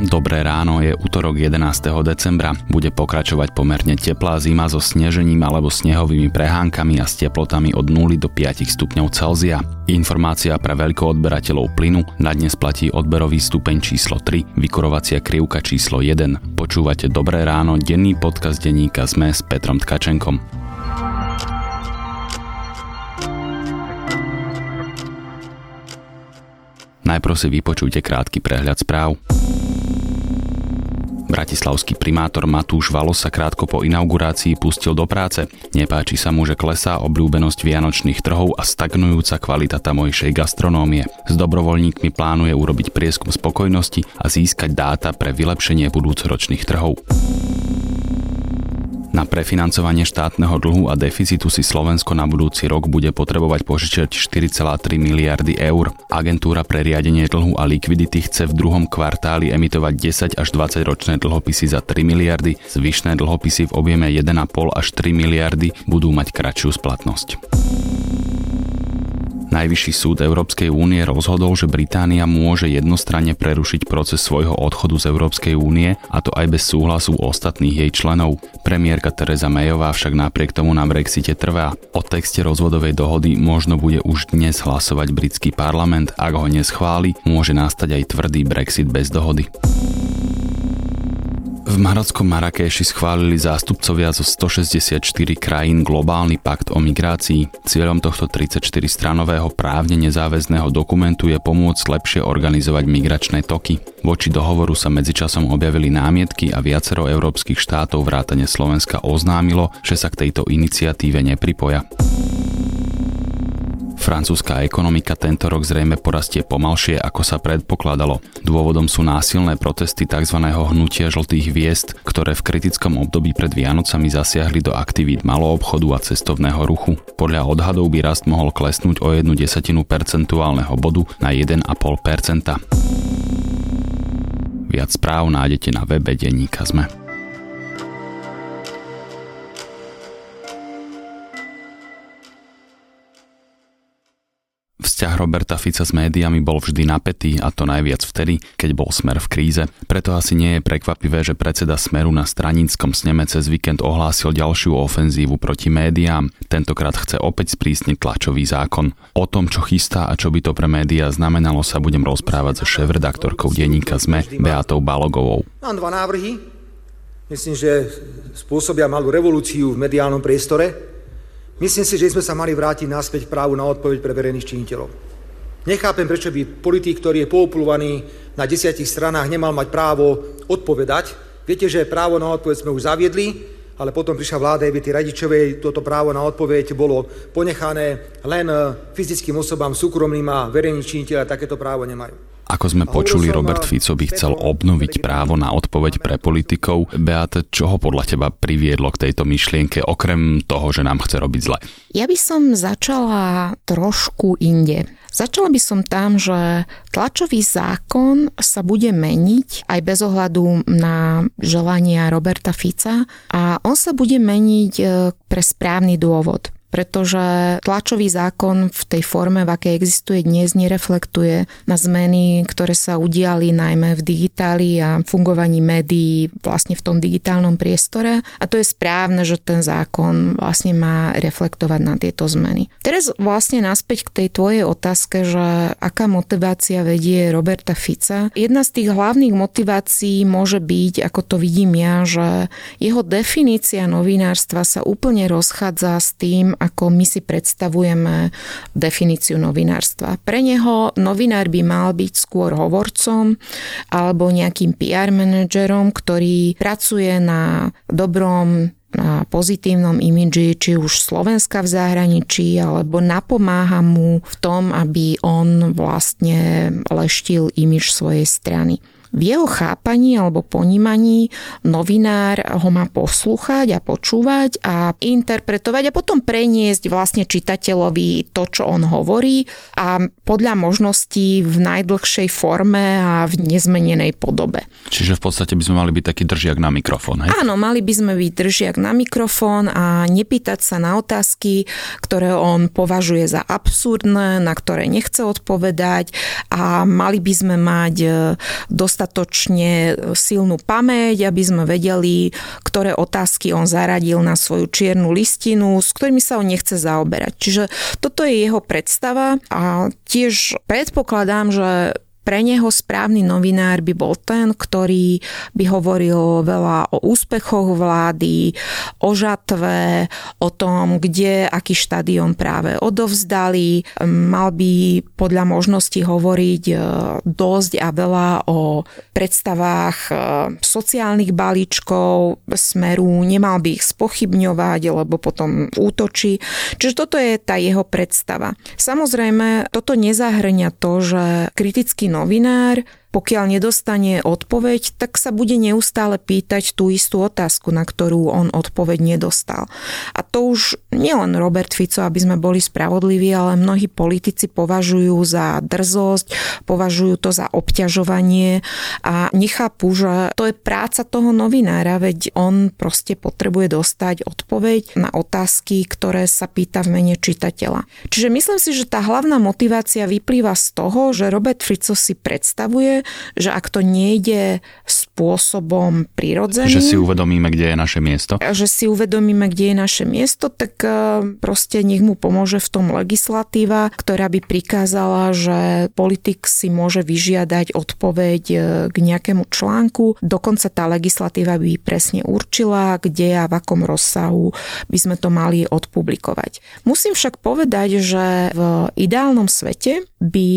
Dobré ráno je útorok 11. decembra. Bude pokračovať pomerne teplá zima so snežením alebo snehovými prehánkami a s teplotami od 0 do 5 stupňov Celzia. Informácia pre veľkoodberateľov plynu na dnes platí odberový stupeň číslo 3, vykurovacia krivka číslo 1. Počúvate Dobré ráno, denný podcast denníka ZME s Petrom Tkačenkom. Najprv si vypočujte krátky prehľad správ. Bratislavský primátor Matúš Valo sa krátko po inaugurácii pustil do práce. Nepáči sa mu, že klesá obľúbenosť vianočných trhov a stagnujúca kvalita tamojšej gastronómie. S dobrovoľníkmi plánuje urobiť prieskum spokojnosti a získať dáta pre vylepšenie budúcoročných trhov. Na prefinancovanie štátneho dlhu a deficitu si Slovensko na budúci rok bude potrebovať požičať 4,3 miliardy eur. Agentúra pre riadenie dlhu a likvidity chce v druhom kvartáli emitovať 10 až 20 ročné dlhopisy za 3 miliardy, zvyšné dlhopisy v objeme 1,5 až 3 miliardy budú mať kratšiu splatnosť. Najvyšší súd Európskej únie rozhodol, že Británia môže jednostranne prerušiť proces svojho odchodu z Európskej únie a to aj bez súhlasu ostatných jej členov. Premiérka Teresa Mayová však napriek tomu na Brexite trvá. O texte rozvodovej dohody možno bude už dnes hlasovať britský parlament, ak ho neschváli, môže nastať aj tvrdý Brexit bez dohody. V marockom Marrakeši schválili zástupcovia zo 164 krajín globálny pakt o migrácii. Cieľom tohto 34-stranového právne nezáväzného dokumentu je pomôcť lepšie organizovať migračné toky. Voči dohovoru sa medzičasom objavili námietky a viacero európskych štátov vrátane Slovenska oznámilo, že sa k tejto iniciatíve nepripoja. Francúzska ekonomika tento rok zrejme porastie pomalšie, ako sa predpokladalo. Dôvodom sú násilné protesty tzv. hnutia žltých hviezd, ktoré v kritickom období pred Vianocami zasiahli do aktivít maloobchodu a cestovného ruchu. Podľa odhadov by rast mohol klesnúť o jednu desatinu percentuálneho bodu na 1,5%. Viac správ nájdete na webe Denníka Zme. Vzťah Roberta Fica s médiami bol vždy napätý a to najviac vtedy, keď bol Smer v kríze. Preto asi nie je prekvapivé, že predseda Smeru na straníckom sneme cez víkend ohlásil ďalšiu ofenzívu proti médiám. Tentokrát chce opäť sprísniť tlačový zákon. O tom, čo chystá a čo by to pre médiá znamenalo, sa budem rozprávať so šéf-redaktorkou denníka ZME Beatou Balogovou. Mám dva návrhy. Myslím, že spôsobia malú revolúciu v mediálnom priestore Myslím si, že sme sa mali vrátiť naspäť právu na odpoveď pre verejných činiteľov. Nechápem, prečo by politik, ktorý je poupulovaný na desiatich stranách, nemal mať právo odpovedať. Viete, že právo na odpoveď sme už zaviedli, ale potom prišla vláda Evity Radičovej, toto právo na odpoveď bolo ponechané len fyzickým osobám, súkromným a verejným činiteľom takéto právo nemajú. Ako sme počuli, Robert Fico by chcel obnoviť právo na odpoveď pre politikov. Beate, čo ho podľa teba priviedlo k tejto myšlienke, okrem toho, že nám chce robiť zle? Ja by som začala trošku inde. Začala by som tam, že tlačový zákon sa bude meniť aj bez ohľadu na želania Roberta Fica a on sa bude meniť e, pre správny dôvod pretože tlačový zákon v tej forme, v akej existuje dnes, nereflektuje na zmeny, ktoré sa udiali najmä v digitáli a fungovaní médií vlastne v tom digitálnom priestore. A to je správne, že ten zákon vlastne má reflektovať na tieto zmeny. Teraz vlastne naspäť k tej tvojej otázke, že aká motivácia vedie Roberta Fica. Jedna z tých hlavných motivácií môže byť, ako to vidím ja, že jeho definícia novinárstva sa úplne rozchádza s tým, ako my si predstavujeme definíciu novinárstva. Pre neho novinár by mal byť skôr hovorcom alebo nejakým PR manažerom, ktorý pracuje na dobrom na pozitívnom imidži, či už Slovenska v zahraničí, alebo napomáha mu v tom, aby on vlastne leštil imiž svojej strany. V jeho chápaní alebo ponímaní novinár ho má poslúchať a počúvať a interpretovať a potom preniesť vlastne čitateľovi to, čo on hovorí a podľa možností v najdlhšej forme a v nezmenenej podobe. Čiže v podstate by sme mali byť taký držiak na mikrofón, hej? Áno, mali by sme byť držiak na mikrofón a nepýtať sa na otázky, ktoré on považuje za absurdné, na ktoré nechce odpovedať a mali by sme mať dosť dostatočne silnú pamäť, aby sme vedeli, ktoré otázky on zaradil na svoju čiernu listinu, s ktorými sa on nechce zaoberať. Čiže toto je jeho predstava a tiež predpokladám, že pre neho správny novinár by bol ten, ktorý by hovoril veľa o úspechoch vlády, o žatve, o tom, kde aký štadión práve odovzdali. Mal by podľa možnosti hovoriť e, dosť a veľa o predstavách e, sociálnych balíčkov smeru, nemal by ich spochybňovať, lebo potom útočí. Čiže toto je tá jeho predstava. Samozrejme, toto nezahrňa to, že kritický novinár novinár, pokiaľ nedostane odpoveď, tak sa bude neustále pýtať tú istú otázku, na ktorú on odpoveď nedostal. A to už nielen Robert Fico, aby sme boli spravodliví, ale mnohí politici považujú za drzosť, považujú to za obťažovanie a nechápu, že to je práca toho novinára, veď on proste potrebuje dostať odpoveď na otázky, ktoré sa pýta v mene čitateľa. Čiže myslím si, že tá hlavná motivácia vyplýva z toho, že Robert Fico si predstavuje, že ak to nejde spôsobom prirodzeným... Že si uvedomíme, kde je naše miesto. Že si uvedomíme, kde je naše miesto, tak e, proste nech mu pomôže v tom legislatíva, ktorá by prikázala, že politik si môže vyžiadať odpoveď e, k nejakému článku. Dokonca tá legislatíva by presne určila, kde a v akom rozsahu by sme to mali odpublikovať. Musím však povedať, že v ideálnom svete by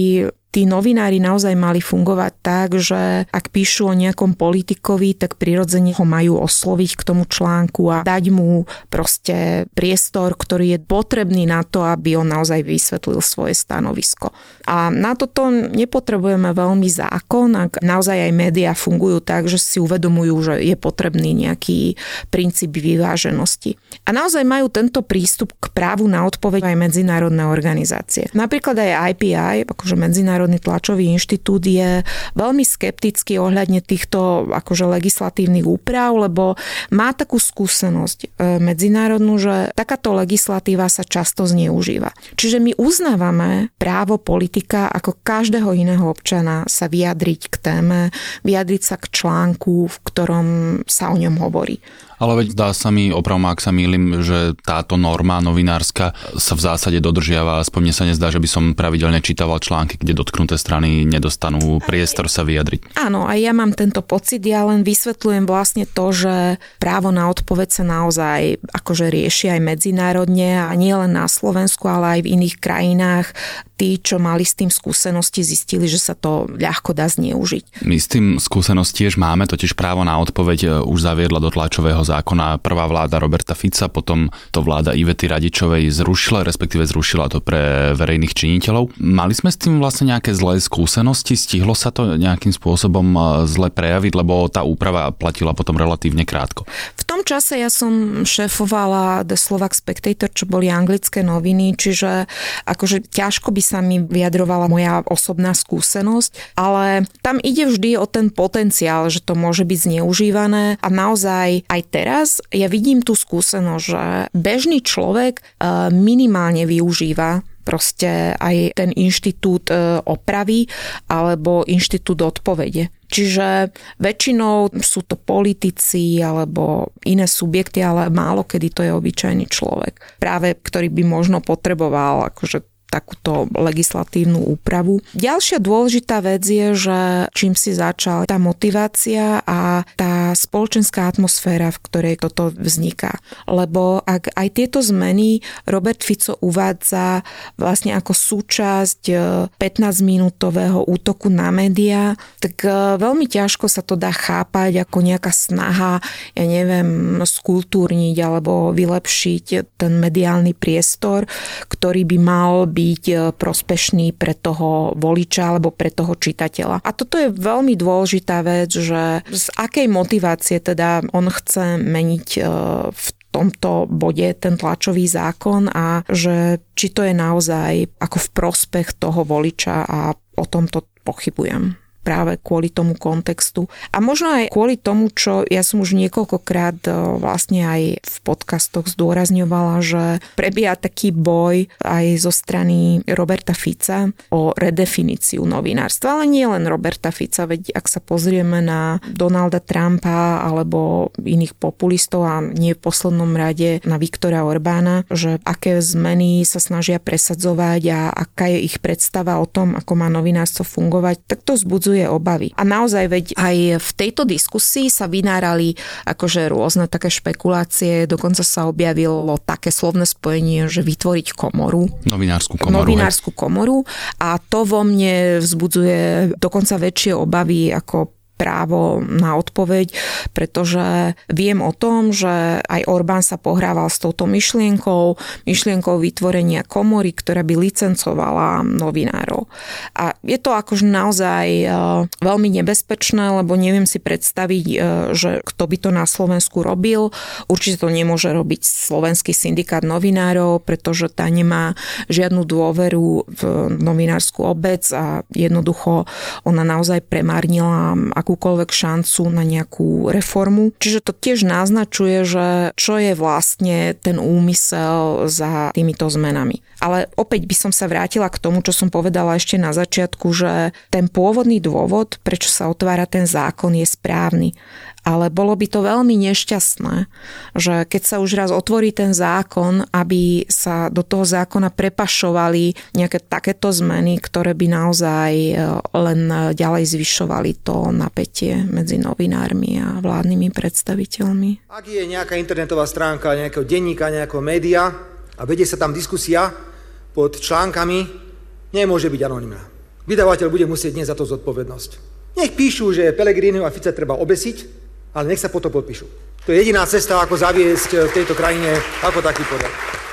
tí novinári naozaj mali fungovať tak, že ak píšu o nejakom politikovi, tak prirodzene ho majú osloviť k tomu článku a dať mu proste priestor, ktorý je potrebný na to, aby on naozaj vysvetlil svoje stanovisko. A na toto nepotrebujeme veľmi zákon, ak naozaj aj médiá fungujú tak, že si uvedomujú, že je potrebný nejaký princíp vyváženosti. A naozaj majú tento prístup k právu na odpoveď aj medzinárodné organizácie. Napríklad aj IPI, akože medzinárodné Medzinárodný tlačový inštitút je veľmi skeptický ohľadne týchto akože legislatívnych úprav, lebo má takú skúsenosť e, medzinárodnú, že takáto legislatíva sa často zneužíva. Čiže my uznávame právo politika ako každého iného občana sa vyjadriť k téme, vyjadriť sa k článku, v ktorom sa o ňom hovorí. Ale veď dá sa mi, opravom ak sa mýlim, že táto norma novinárska sa v zásade dodržiava. Aspoň mne sa nezdá, že by som pravidelne čítaval články, kde dotknuté strany nedostanú priestor sa vyjadriť. Áno, aj ja mám tento pocit. Ja len vysvetľujem vlastne to, že právo na odpoveď sa naozaj akože rieši aj medzinárodne a nie len na Slovensku, ale aj v iných krajinách tí, čo mali s tým skúsenosti, zistili, že sa to ľahko dá zneužiť. My s tým skúsenosti tiež máme, totiž právo na odpoveď e, už zaviedla do tlačového zákona prvá vláda Roberta Fica, potom to vláda Ivety Radičovej zrušila, respektíve zrušila to pre verejných činiteľov. Mali sme s tým vlastne nejaké zlé skúsenosti? Stihlo sa to nejakým spôsobom e, zle prejaviť, lebo tá úprava platila potom relatívne krátko? V tom čase ja som šéfovala The Slovak Spectator, čo boli anglické noviny, čiže akože ťažko by sa mi vyjadrovala moja osobná skúsenosť, ale tam ide vždy o ten potenciál, že to môže byť zneužívané a naozaj aj teraz ja vidím tú skúsenosť, že bežný človek eh, minimálne využíva proste aj ten inštitút eh, opravy alebo inštitút odpovede. Čiže väčšinou sú to politici alebo iné subjekty, ale málo kedy to je obyčajný človek. Práve ktorý by možno potreboval akože takúto legislatívnu úpravu. Ďalšia dôležitá vec je, že čím si začal tá motivácia a tá spoločenská atmosféra, v ktorej toto vzniká. Lebo ak aj tieto zmeny Robert Fico uvádza vlastne ako súčasť 15-minútového e, útoku na médiá, tak e, veľmi ťažko sa to dá chápať ako nejaká snaha, ja neviem, skultúrniť alebo vylepšiť ten mediálny priestor, ktorý by mal byť byť e, prospešný pre toho voliča alebo pre toho čitateľa. A toto je veľmi dôležitá vec, že z akej motivácie teda on chce meniť e, v tomto bode ten tlačový zákon a že či to je naozaj ako v prospech toho voliča a o tomto pochybujem. Práve kvôli tomu kontextu. A možno aj kvôli tomu, čo ja som už niekoľkokrát e, vlastne aj v podcastoch zdôrazňovala, že prebieha taký boj aj zo strany Roberta Fica o redefiníciu novinárstva. Ale nie len Roberta Fica, veď ak sa pozrieme na Donalda Trumpa alebo iných populistov a nie v poslednom rade na Viktora Orbána, že aké zmeny sa snažia presadzovať a aká je ich predstava o tom, ako má novinárstvo fungovať, tak to zbudzuje obavy. A naozaj veď aj v tejto diskusii sa vynárali akože rôzne také špekulácie, dokonca sa objavilo také slovné spojenie, že vytvoriť komoru. Novinárskú komoru. Novinárskú komoru a to vo mne vzbudzuje dokonca väčšie obavy ako právo na odpoveď, pretože viem o tom, že aj Orbán sa pohrával s touto myšlienkou, myšlienkou vytvorenia komory, ktorá by licencovala novinárov. A je to akože naozaj e, veľmi nebezpečné, lebo neviem si predstaviť, e, že kto by to na Slovensku robil. Určite to nemôže robiť slovenský syndikát novinárov, pretože tá nemá žiadnu dôveru v novinárskú obec a jednoducho ona naozaj premárnila akúkoľvek šancu na nejakú reformu. Čiže to tiež naznačuje, že čo je vlastne ten úmysel za týmito zmenami. Ale opäť by som sa vrátila k tomu, čo som povedala ešte na začiatku, že ten pôvodný dôvod, prečo sa otvára ten zákon, je správny ale bolo by to veľmi nešťastné, že keď sa už raz otvorí ten zákon, aby sa do toho zákona prepašovali nejaké takéto zmeny, ktoré by naozaj e, len ďalej zvyšovali to napätie medzi novinármi a vládnymi predstaviteľmi. Ak je nejaká internetová stránka nejakého denníka, nejakého média a vedie sa tam diskusia pod článkami, nemôže byť anonimná. Vydavateľ bude musieť dnes za to zodpovednosť. Nech píšu, že Pelegrini a Fica treba obesiť, ale nech sa potom podpíšu. To je jediná cesta, ako zaviesť eh, v tejto krajine ako taký poriadok.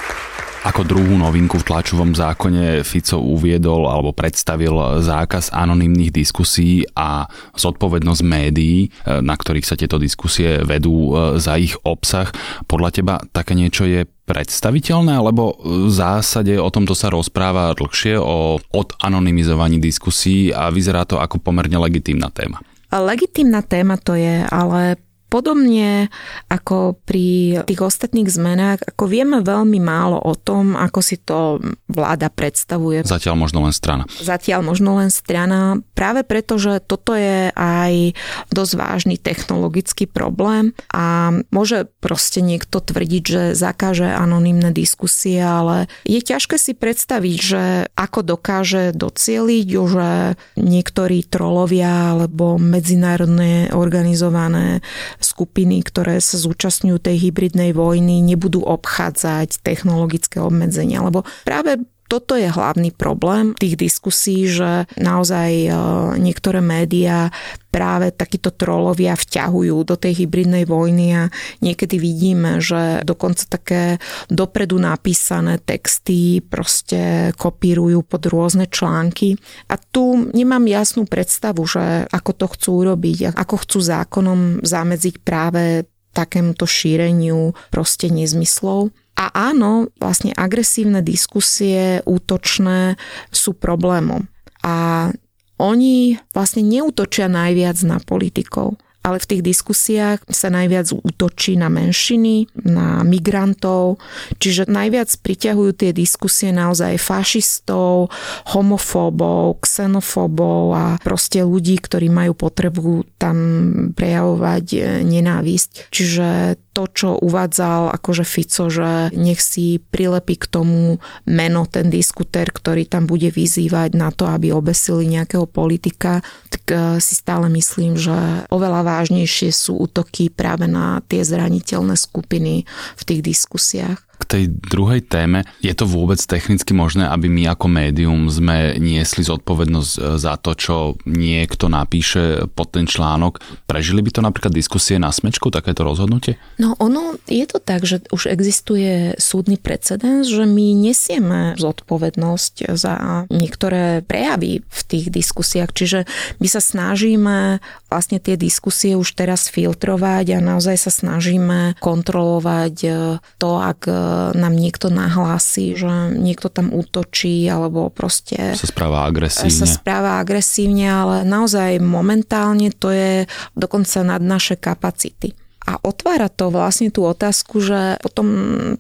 Ako druhú novinku v tlačovom zákone Fico uviedol alebo predstavil zákaz anonymných diskusí a zodpovednosť médií, eh, na ktorých sa tieto diskusie vedú eh, za ich obsah. Podľa teba také niečo je predstaviteľné, alebo v zásade o tomto sa rozpráva dlhšie, o odanonymizovaní diskusí a vyzerá to ako pomerne legitímna téma. Legitímna téma to je, ale Podobne ako pri tých ostatných zmenách, ako vieme veľmi málo o tom, ako si to vláda predstavuje. Zatiaľ možno len strana. Zatiaľ možno len strana, práve preto, že toto je aj dosť vážny technologický problém a môže proste niekto tvrdiť, že zakáže anonymné diskusie, ale je ťažké si predstaviť, že ako dokáže docieliť, že niektorí trolovia alebo medzinárodné organizované skupiny, ktoré sa zúčastňujú tej hybridnej vojny, nebudú obchádzať technologické obmedzenia. Lebo práve toto je hlavný problém tých diskusí, že naozaj e, niektoré médiá práve takíto trolovia vťahujú do tej hybridnej vojny a niekedy vidíme, že dokonca také dopredu napísané texty proste kopírujú pod rôzne články. A tu nemám jasnú predstavu, že ako to chcú urobiť, ako chcú zákonom zamedziť práve takémuto šíreniu proste nezmyslov. A áno, vlastne agresívne diskusie, útočné sú problémom. A oni vlastne neútočia najviac na politikov ale v tých diskusiách sa najviac útočí na menšiny, na migrantov, čiže najviac priťahujú tie diskusie naozaj fašistov, homofóbov, xenofóbov a proste ľudí, ktorí majú potrebu tam prejavovať e, nenávisť. Čiže to, čo uvádzal akože Fico, že nech si prilepí k tomu meno ten diskutér, ktorý tam bude vyzývať na to, aby obesili nejakého politika, tak e, si stále myslím, že oveľa vážnejšie sú útoky práve na tie zraniteľné skupiny v tých diskusiách k tej druhej téme, je to vôbec technicky možné, aby my ako médium sme niesli zodpovednosť e, za to, čo niekto napíše pod ten článok? Prežili by to napríklad diskusie na smečku, takéto rozhodnutie? No ono je to tak, že už existuje súdny precedens, že my nesieme zodpovednosť za niektoré prejavy v tých diskusiách, čiže my sa snažíme vlastne tie diskusie už teraz filtrovať a naozaj sa snažíme kontrolovať e, to, ak e, nám niekto nahlási, že niekto tam útočí alebo proste sa správa agresívne. Sa správa agresívne, ale naozaj momentálne to je dokonca nad naše kapacity. A otvára to vlastne tú otázku, že potom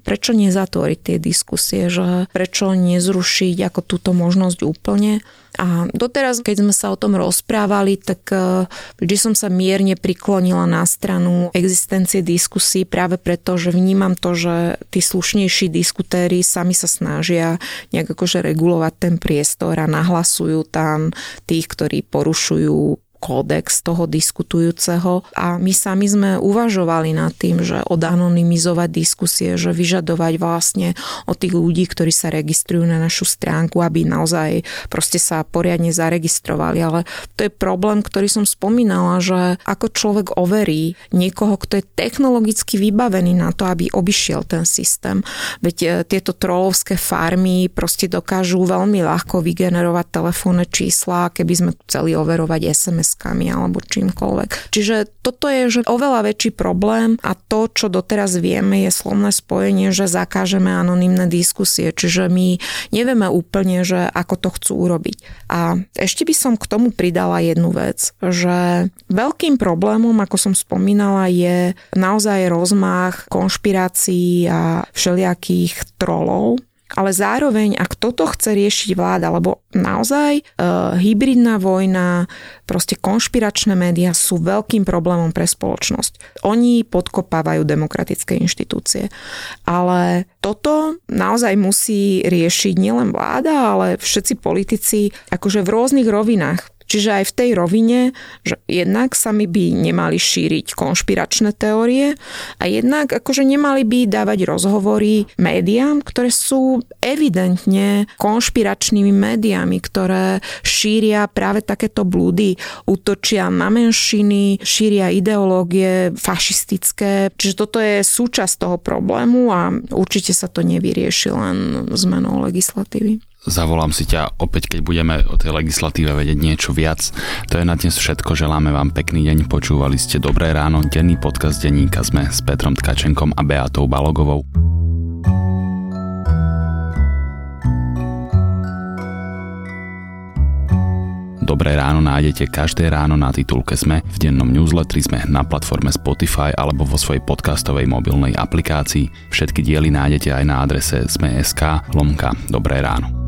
prečo nezatvoriť tie diskusie, že prečo nezrušiť ako túto možnosť úplne. A doteraz, keď sme sa o tom rozprávali, tak e, vždy som sa mierne priklonila na stranu existencie diskusí práve preto, že vnímam to, že tí slušnejší diskutéri sami sa snažia nejak akože regulovať ten priestor a nahlasujú tam tých, ktorí porušujú kódex toho diskutujúceho a my sami sme uvažovali nad tým, že odanonymizovať diskusie, že vyžadovať vlastne od tých ľudí, ktorí sa registrujú na našu stránku, aby naozaj proste sa poriadne zaregistrovali. Ale to je problém, ktorý som spomínala, že ako človek overí niekoho, kto je technologicky vybavený na to, aby obišiel ten systém. Veď e, tieto trolovské farmy proste dokážu veľmi ľahko vygenerovať telefónne čísla, keby sme chceli overovať SMS SMS-kami alebo čímkoľvek. Čiže toto je že oveľa väčší problém a to, čo doteraz vieme, je slovné spojenie, že zakážeme anonymné diskusie, čiže my nevieme úplne, že ako to chcú urobiť. A ešte by som k tomu pridala jednu vec, že veľkým problémom, ako som spomínala, je naozaj rozmach konšpirácií a všelijakých trolov, ale zároveň, ak toto chce riešiť vláda, lebo naozaj e, hybridná vojna, proste konšpiračné médiá sú veľkým problémom pre spoločnosť. Oni podkopávajú demokratické inštitúcie. Ale toto naozaj musí riešiť nielen vláda, ale všetci politici akože v rôznych rovinách. Čiže aj v tej rovine, že jednak sami by nemali šíriť konšpiračné teórie a jednak akože nemali by dávať rozhovory médiám, ktoré sú evidentne konšpiračnými médiami, ktoré šíria práve takéto blúdy, útočia na menšiny, šíria ideológie fašistické. Čiže toto je súčasť toho problému a určite sa to nevyrieši len zmenou legislatívy. Zavolám si ťa opäť, keď budeme o tej legislatíve vedieť niečo viac. To je na dnes všetko, želáme vám pekný deň, počúvali ste Dobré ráno, denný podcast denníka sme s Petrom Tkačenkom a Beatou Balogovou. Dobré ráno nájdete každé ráno na titulke Sme, v dennom newsletteri Sme na platforme Spotify alebo vo svojej podcastovej mobilnej aplikácii. Všetky diely nájdete aj na adrese sme.sk lomka Dobré ráno.